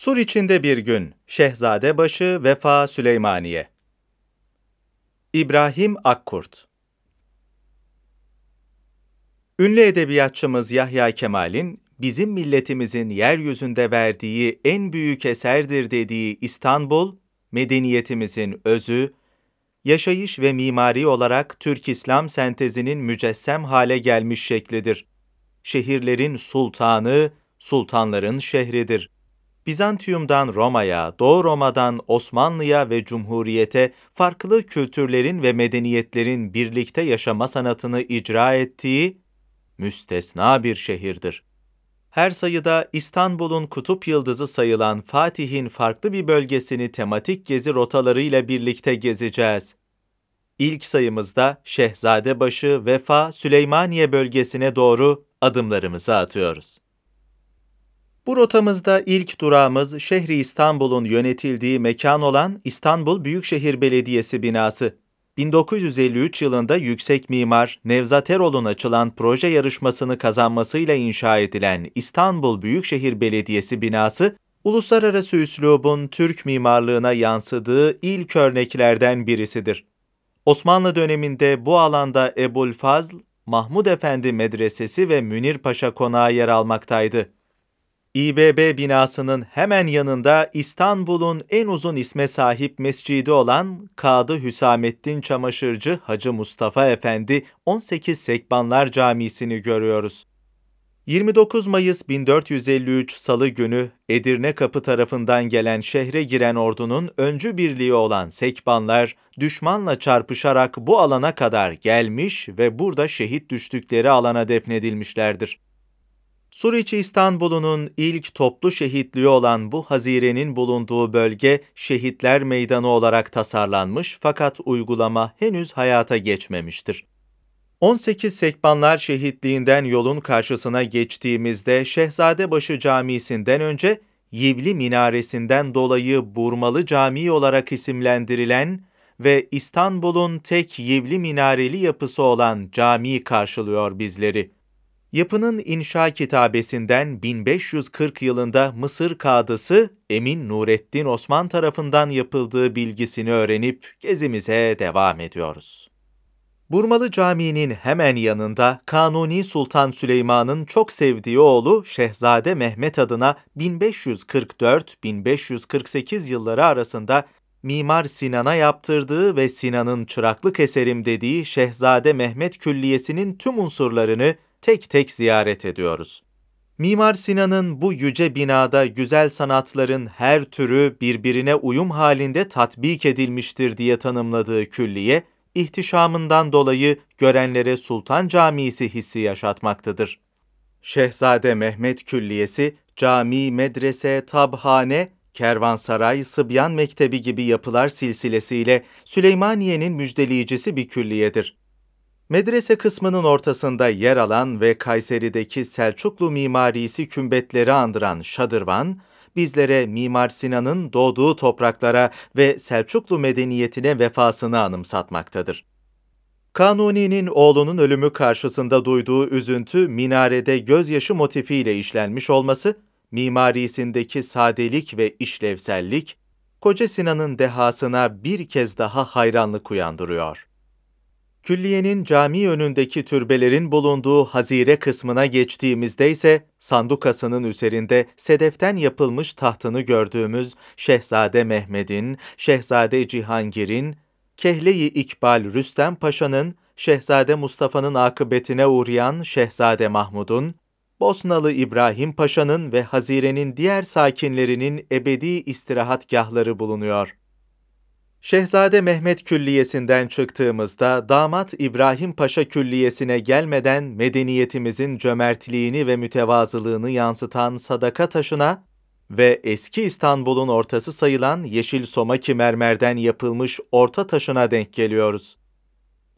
Sur içinde bir gün, Şehzadebaşı Vefa Süleymaniye İbrahim Akkurt Ünlü edebiyatçımız Yahya Kemal'in, bizim milletimizin yeryüzünde verdiği en büyük eserdir dediği İstanbul, medeniyetimizin özü, yaşayış ve mimari olarak Türk-İslam sentezinin mücessem hale gelmiş şeklidir. Şehirlerin sultanı, sultanların şehridir. Bizantium'dan Roma'ya, Doğu Roma'dan Osmanlı'ya ve Cumhuriyete farklı kültürlerin ve medeniyetlerin birlikte yaşama sanatını icra ettiği müstesna bir şehirdir. Her sayıda İstanbul'un kutup yıldızı sayılan Fatih'in farklı bir bölgesini tematik gezi rotalarıyla birlikte gezeceğiz. İlk sayımızda Şehzadebaşı, Vefa, Süleymaniye bölgesine doğru adımlarımızı atıyoruz. Bu rotamızda ilk durağımız şehri İstanbul'un yönetildiği mekan olan İstanbul Büyükşehir Belediyesi binası. 1953 yılında yüksek mimar Nevzat Erol'un açılan proje yarışmasını kazanmasıyla inşa edilen İstanbul Büyükşehir Belediyesi binası, uluslararası üslubun Türk mimarlığına yansıdığı ilk örneklerden birisidir. Osmanlı döneminde bu alanda Ebul Fazl, Mahmud Efendi Medresesi ve Münir Paşa Konağı yer almaktaydı. İBB binasının hemen yanında İstanbul'un en uzun isme sahip mescidi olan Kadı Hüsamettin Çamaşırcı Hacı Mustafa Efendi 18 Sekbanlar Camisi'ni görüyoruz. 29 Mayıs 1453 Salı günü Edirne Kapı tarafından gelen şehre giren ordunun öncü birliği olan Sekbanlar, düşmanla çarpışarak bu alana kadar gelmiş ve burada şehit düştükleri alana defnedilmişlerdir. Suriçi İstanbul'un ilk toplu şehitliği olan bu hazirenin bulunduğu bölge şehitler meydanı olarak tasarlanmış fakat uygulama henüz hayata geçmemiştir. 18 Sekbanlar şehitliğinden yolun karşısına geçtiğimizde Şehzadebaşı Camisi'nden önce Yivli Minaresi'nden dolayı Burmalı Camii olarak isimlendirilen ve İstanbul'un tek yivli minareli yapısı olan cami karşılıyor bizleri. Yapının inşa kitabesinden 1540 yılında Mısır kadısı Emin Nurettin Osman tarafından yapıldığı bilgisini öğrenip gezimize devam ediyoruz. Burmalı Camii'nin hemen yanında Kanuni Sultan Süleyman'ın çok sevdiği oğlu Şehzade Mehmet adına 1544-1548 yılları arasında Mimar Sinan'a yaptırdığı ve Sinan'ın çıraklık eserim dediği Şehzade Mehmet Külliyesi'nin tüm unsurlarını tek tek ziyaret ediyoruz. Mimar Sinan'ın bu yüce binada güzel sanatların her türü birbirine uyum halinde tatbik edilmiştir diye tanımladığı külliye, ihtişamından dolayı görenlere Sultan Camisi hissi yaşatmaktadır. Şehzade Mehmet Külliyesi, cami, medrese, tabhane, kervansaray, sıbyan mektebi gibi yapılar silsilesiyle Süleymaniye'nin müjdeleyicisi bir külliyedir. Medrese kısmının ortasında yer alan ve Kayseri'deki Selçuklu mimarisi kümbetleri andıran şadırvan, bizlere Mimar Sinan'ın doğduğu topraklara ve Selçuklu medeniyetine vefasını anımsatmaktadır. Kanuni'nin oğlunun ölümü karşısında duyduğu üzüntü minarede gözyaşı motifiyle işlenmiş olması, mimarisindeki sadelik ve işlevsellik, Koca Sinan'ın dehasına bir kez daha hayranlık uyandırıyor. Külliyenin cami önündeki türbelerin bulunduğu hazire kısmına geçtiğimizde ise sandukasının üzerinde sedeften yapılmış tahtını gördüğümüz Şehzade Mehmet'in, Şehzade Cihangir'in, Kehleyi İkbal Rüstem Paşa'nın, Şehzade Mustafa'nın akıbetine uğrayan Şehzade Mahmud'un, Bosnalı İbrahim Paşa'nın ve Hazire'nin diğer sakinlerinin ebedi istirahatgahları bulunuyor. Şehzade Mehmet Külliyesi'nden çıktığımızda damat İbrahim Paşa Külliyesi'ne gelmeden medeniyetimizin cömertliğini ve mütevazılığını yansıtan sadaka taşına ve eski İstanbul'un ortası sayılan yeşil somaki mermerden yapılmış orta taşına denk geliyoruz.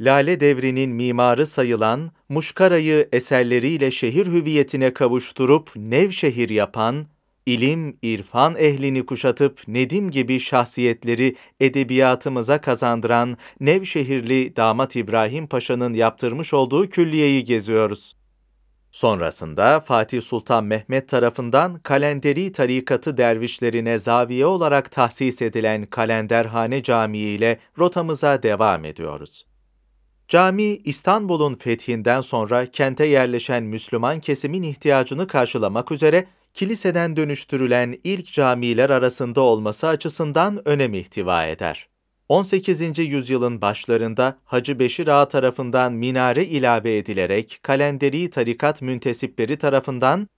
Lale devrinin mimarı sayılan, Muşkara'yı eserleriyle şehir hüviyetine kavuşturup Nevşehir yapan, ilim, irfan ehlini kuşatıp Nedim gibi şahsiyetleri edebiyatımıza kazandıran Nevşehirli damat İbrahim Paşa'nın yaptırmış olduğu külliyeyi geziyoruz. Sonrasında Fatih Sultan Mehmet tarafından Kalenderi tarikatı dervişlerine zaviye olarak tahsis edilen Kalenderhane Camii ile rotamıza devam ediyoruz. Cami, İstanbul'un fethinden sonra kente yerleşen Müslüman kesimin ihtiyacını karşılamak üzere kiliseden dönüştürülen ilk camiler arasında olması açısından önem ihtiva eder. 18. yüzyılın başlarında Hacı Beşir Ağa tarafından minare ilave edilerek kalenderi tarikat müntesipleri tarafından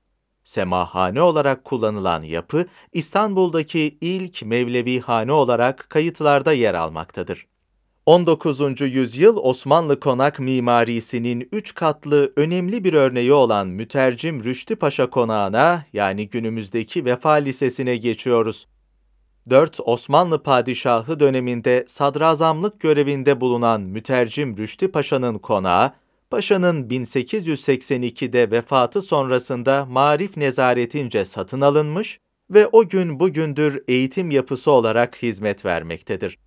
semahane olarak kullanılan yapı İstanbul'daki ilk Mevlevi hane olarak kayıtlarda yer almaktadır. 19. yüzyıl Osmanlı konak mimarisinin üç katlı önemli bir örneği olan mütercim Rüştü Paşa konağına yani günümüzdeki Vefa Lisesi'ne geçiyoruz. 4 Osmanlı padişahı döneminde sadrazamlık görevinde bulunan mütercim Rüştü Paşa'nın konağı, Paşa'nın 1882'de vefatı sonrasında marif nezaretince satın alınmış ve o gün bugündür eğitim yapısı olarak hizmet vermektedir.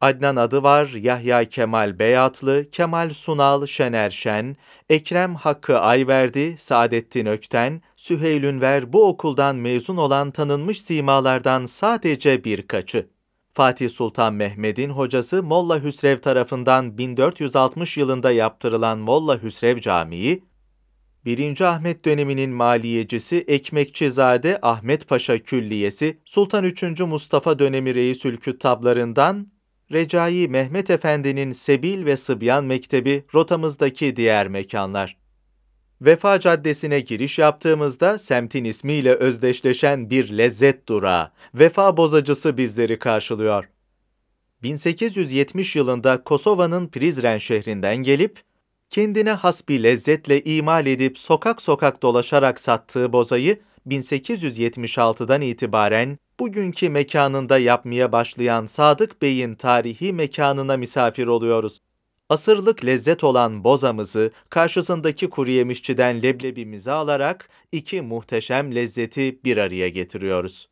Adnan adı var, Yahya Kemal Beyatlı, Kemal Sunal Şener Şen, Ekrem Hakkı Ayverdi, Saadettin Ökten, Süheyl Ünver bu okuldan mezun olan tanınmış simalardan sadece birkaçı. Fatih Sultan Mehmet'in hocası Molla Hüsrev tarafından 1460 yılında yaptırılan Molla Hüsrev Camii, 1. Ahmet döneminin maliyecisi Ekmekçizade Ahmet Paşa Külliyesi, Sultan 3. Mustafa dönemi Reisül Küttablarından Recai Mehmet Efendi'nin Sebil ve Sıbyan Mektebi rotamızdaki diğer mekanlar. Vefa Caddesi'ne giriş yaptığımızda semtin ismiyle özdeşleşen bir lezzet durağı, Vefa Bozacısı bizleri karşılıyor. 1870 yılında Kosova'nın Prizren şehrinden gelip, kendine has bir lezzetle imal edip sokak sokak dolaşarak sattığı bozayı 1876'dan itibaren bugünkü mekanında yapmaya başlayan Sadık Bey'in tarihi mekanına misafir oluyoruz. Asırlık lezzet olan bozamızı karşısındaki kuru yemişçiden leblebimizi alarak iki muhteşem lezzeti bir araya getiriyoruz.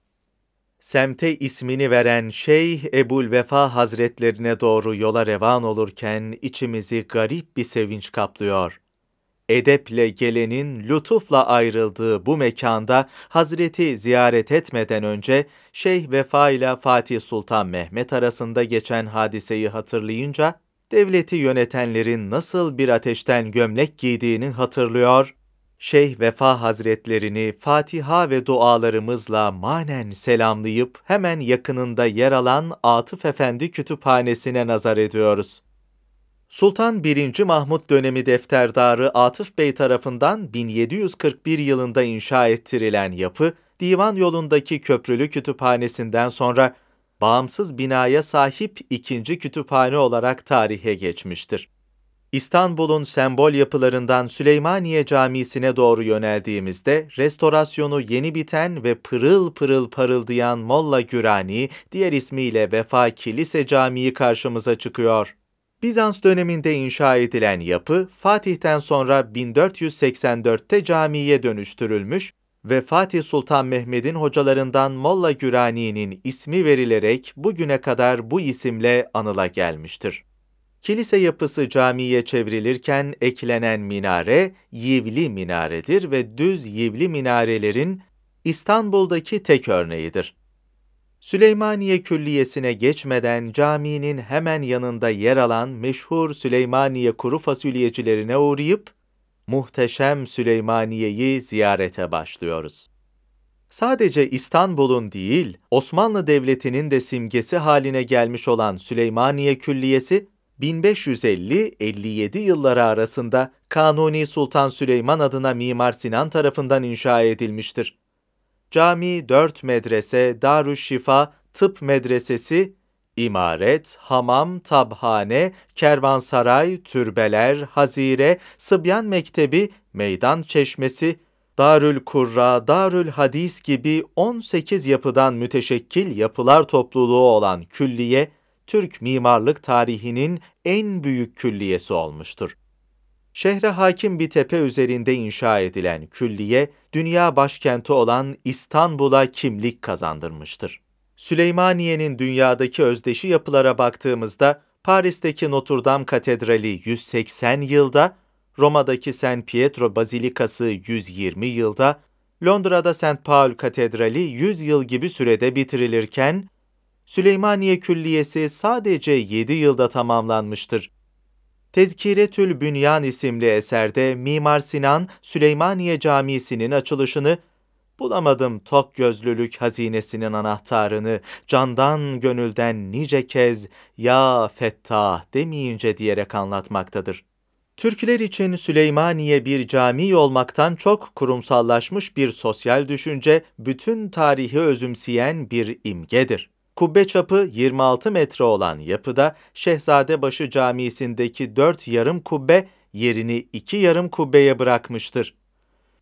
Semte ismini veren Şeyh Ebul Vefa Hazretlerine doğru yola revan olurken içimizi garip bir sevinç kaplıyor edeple gelenin lütufla ayrıldığı bu mekanda Hazreti ziyaret etmeden önce Şeyh Vefa ile Fatih Sultan Mehmet arasında geçen hadiseyi hatırlayınca devleti yönetenlerin nasıl bir ateşten gömlek giydiğini hatırlıyor, Şeyh Vefa Hazretlerini Fatiha ve dualarımızla manen selamlayıp hemen yakınında yer alan Atıf Efendi Kütüphanesi'ne nazar ediyoruz. Sultan 1. Mahmut dönemi defterdarı Atıf Bey tarafından 1741 yılında inşa ettirilen yapı, divan yolundaki köprülü kütüphanesinden sonra bağımsız binaya sahip ikinci kütüphane olarak tarihe geçmiştir. İstanbul'un sembol yapılarından Süleymaniye Camisi'ne doğru yöneldiğimizde restorasyonu yeni biten ve pırıl pırıl parıldayan Molla Gürani, diğer ismiyle Vefa Kilise Camii karşımıza çıkıyor. Bizans döneminde inşa edilen yapı, Fatih'ten sonra 1484'te camiye dönüştürülmüş ve Fatih Sultan Mehmet'in hocalarından Molla Gürani'nin ismi verilerek bugüne kadar bu isimle anıla gelmiştir. Kilise yapısı camiye çevrilirken eklenen minare, yivli minaredir ve düz yivli minarelerin İstanbul'daki tek örneğidir. Süleymaniye Külliyesi'ne geçmeden caminin hemen yanında yer alan meşhur Süleymaniye kuru fasulyecilerine uğrayıp muhteşem Süleymaniye'yi ziyarete başlıyoruz. Sadece İstanbul'un değil, Osmanlı Devleti'nin de simgesi haline gelmiş olan Süleymaniye Külliyesi, 1550-57 yılları arasında Kanuni Sultan Süleyman adına Mimar Sinan tarafından inşa edilmiştir cami, dört medrese, Darüşşifa, tıp medresesi, imaret, hamam, tabhane, kervansaray, türbeler, hazire, sıbyan mektebi, meydan çeşmesi, Darül Kurra, Darül Hadis gibi 18 yapıdan müteşekkil yapılar topluluğu olan külliye, Türk mimarlık tarihinin en büyük külliyesi olmuştur. Şehre hakim bir tepe üzerinde inşa edilen külliye, dünya başkenti olan İstanbul'a kimlik kazandırmıştır. Süleymaniye'nin dünyadaki özdeşi yapılara baktığımızda, Paris'teki Notre Dame Katedrali 180 yılda, Roma'daki San Pietro Bazilikası 120 yılda, Londra'da St. Paul Katedrali 100 yıl gibi sürede bitirilirken, Süleymaniye Külliyesi sadece 7 yılda tamamlanmıştır. Tezkiretül Bünyan isimli eserde Mimar Sinan, Süleymaniye Camisi'nin açılışını, bulamadım tok gözlülük hazinesinin anahtarını, candan gönülden nice kez, ya fettah demeyince diyerek anlatmaktadır. Türkler için Süleymaniye bir cami olmaktan çok kurumsallaşmış bir sosyal düşünce, bütün tarihi özümseyen bir imgedir. Kubbe çapı 26 metre olan yapıda Şehzadebaşı Camisi'ndeki dört yarım kubbe yerini iki yarım kubbeye bırakmıştır.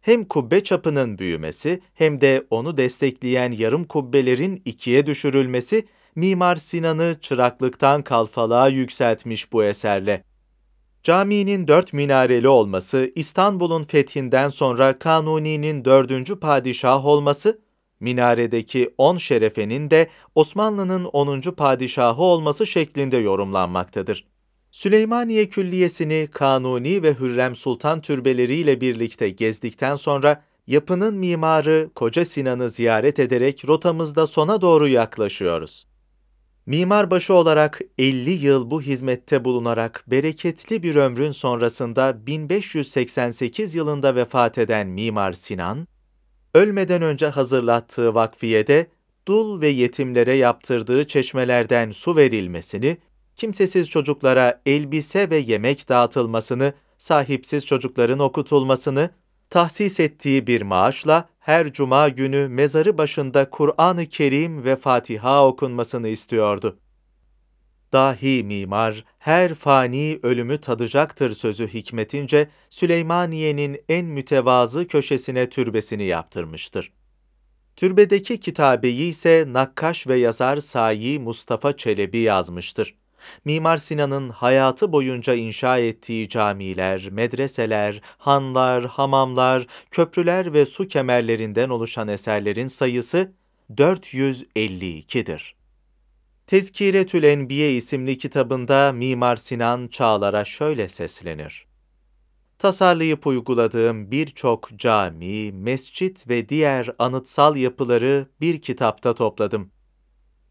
Hem kubbe çapının büyümesi hem de onu destekleyen yarım kubbelerin ikiye düşürülmesi Mimar Sinan'ı çıraklıktan kalfalığa yükseltmiş bu eserle. Caminin dört minareli olması, İstanbul'un fethinden sonra Kanuni'nin dördüncü padişah olması, minaredeki on şerefenin de Osmanlı'nın onuncu padişahı olması şeklinde yorumlanmaktadır. Süleymaniye Külliyesi'ni Kanuni ve Hürrem Sultan türbeleriyle birlikte gezdikten sonra yapının mimarı Koca Sinan'ı ziyaret ederek rotamızda sona doğru yaklaşıyoruz. Mimarbaşı olarak 50 yıl bu hizmette bulunarak bereketli bir ömrün sonrasında 1588 yılında vefat eden Mimar Sinan, ölmeden önce hazırlattığı vakfiyede dul ve yetimlere yaptırdığı çeşmelerden su verilmesini, kimsesiz çocuklara elbise ve yemek dağıtılmasını, sahipsiz çocukların okutulmasını, tahsis ettiği bir maaşla her cuma günü mezarı başında Kur'an-ı Kerim ve Fatiha okunmasını istiyordu. Dahi mimar her fani ölümü tadacaktır sözü hikmetince Süleymaniye'nin en mütevazı köşesine türbesini yaptırmıştır. Türbedeki kitabeyi ise nakkaş ve yazar Sayi Mustafa Çelebi yazmıştır. Mimar Sinan'ın hayatı boyunca inşa ettiği camiler, medreseler, hanlar, hamamlar, köprüler ve su kemerlerinden oluşan eserlerin sayısı 452'dir. Tezkiretül Enbiye isimli kitabında Mimar Sinan Çağlar'a şöyle seslenir. Tasarlayıp uyguladığım birçok cami, mescit ve diğer anıtsal yapıları bir kitapta topladım.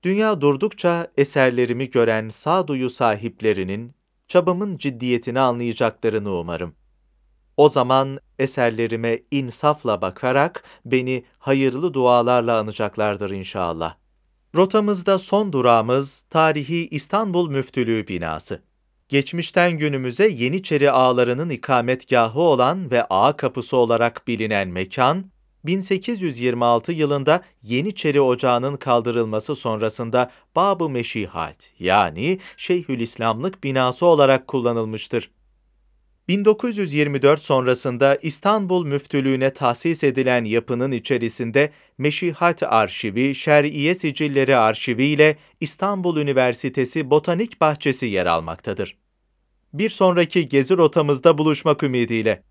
Dünya durdukça eserlerimi gören sağduyu sahiplerinin çabamın ciddiyetini anlayacaklarını umarım. O zaman eserlerime insafla bakarak beni hayırlı dualarla anacaklardır inşallah. Rotamızda son durağımız tarihi İstanbul Müftülüğü binası. Geçmişten günümüze Yeniçeri ağalarının ikametgahı olan ve ağ kapısı olarak bilinen mekan, 1826 yılında Yeniçeri Ocağı'nın kaldırılması sonrasında Bab-ı Meşihat yani Şeyhülislamlık binası olarak kullanılmıştır. 1924 sonrasında İstanbul Müftülüğü'ne tahsis edilen yapının içerisinde Meşihat Arşivi, Şer'iye Sicilleri Arşivi ile İstanbul Üniversitesi Botanik Bahçesi yer almaktadır. Bir sonraki gezi rotamızda buluşmak ümidiyle.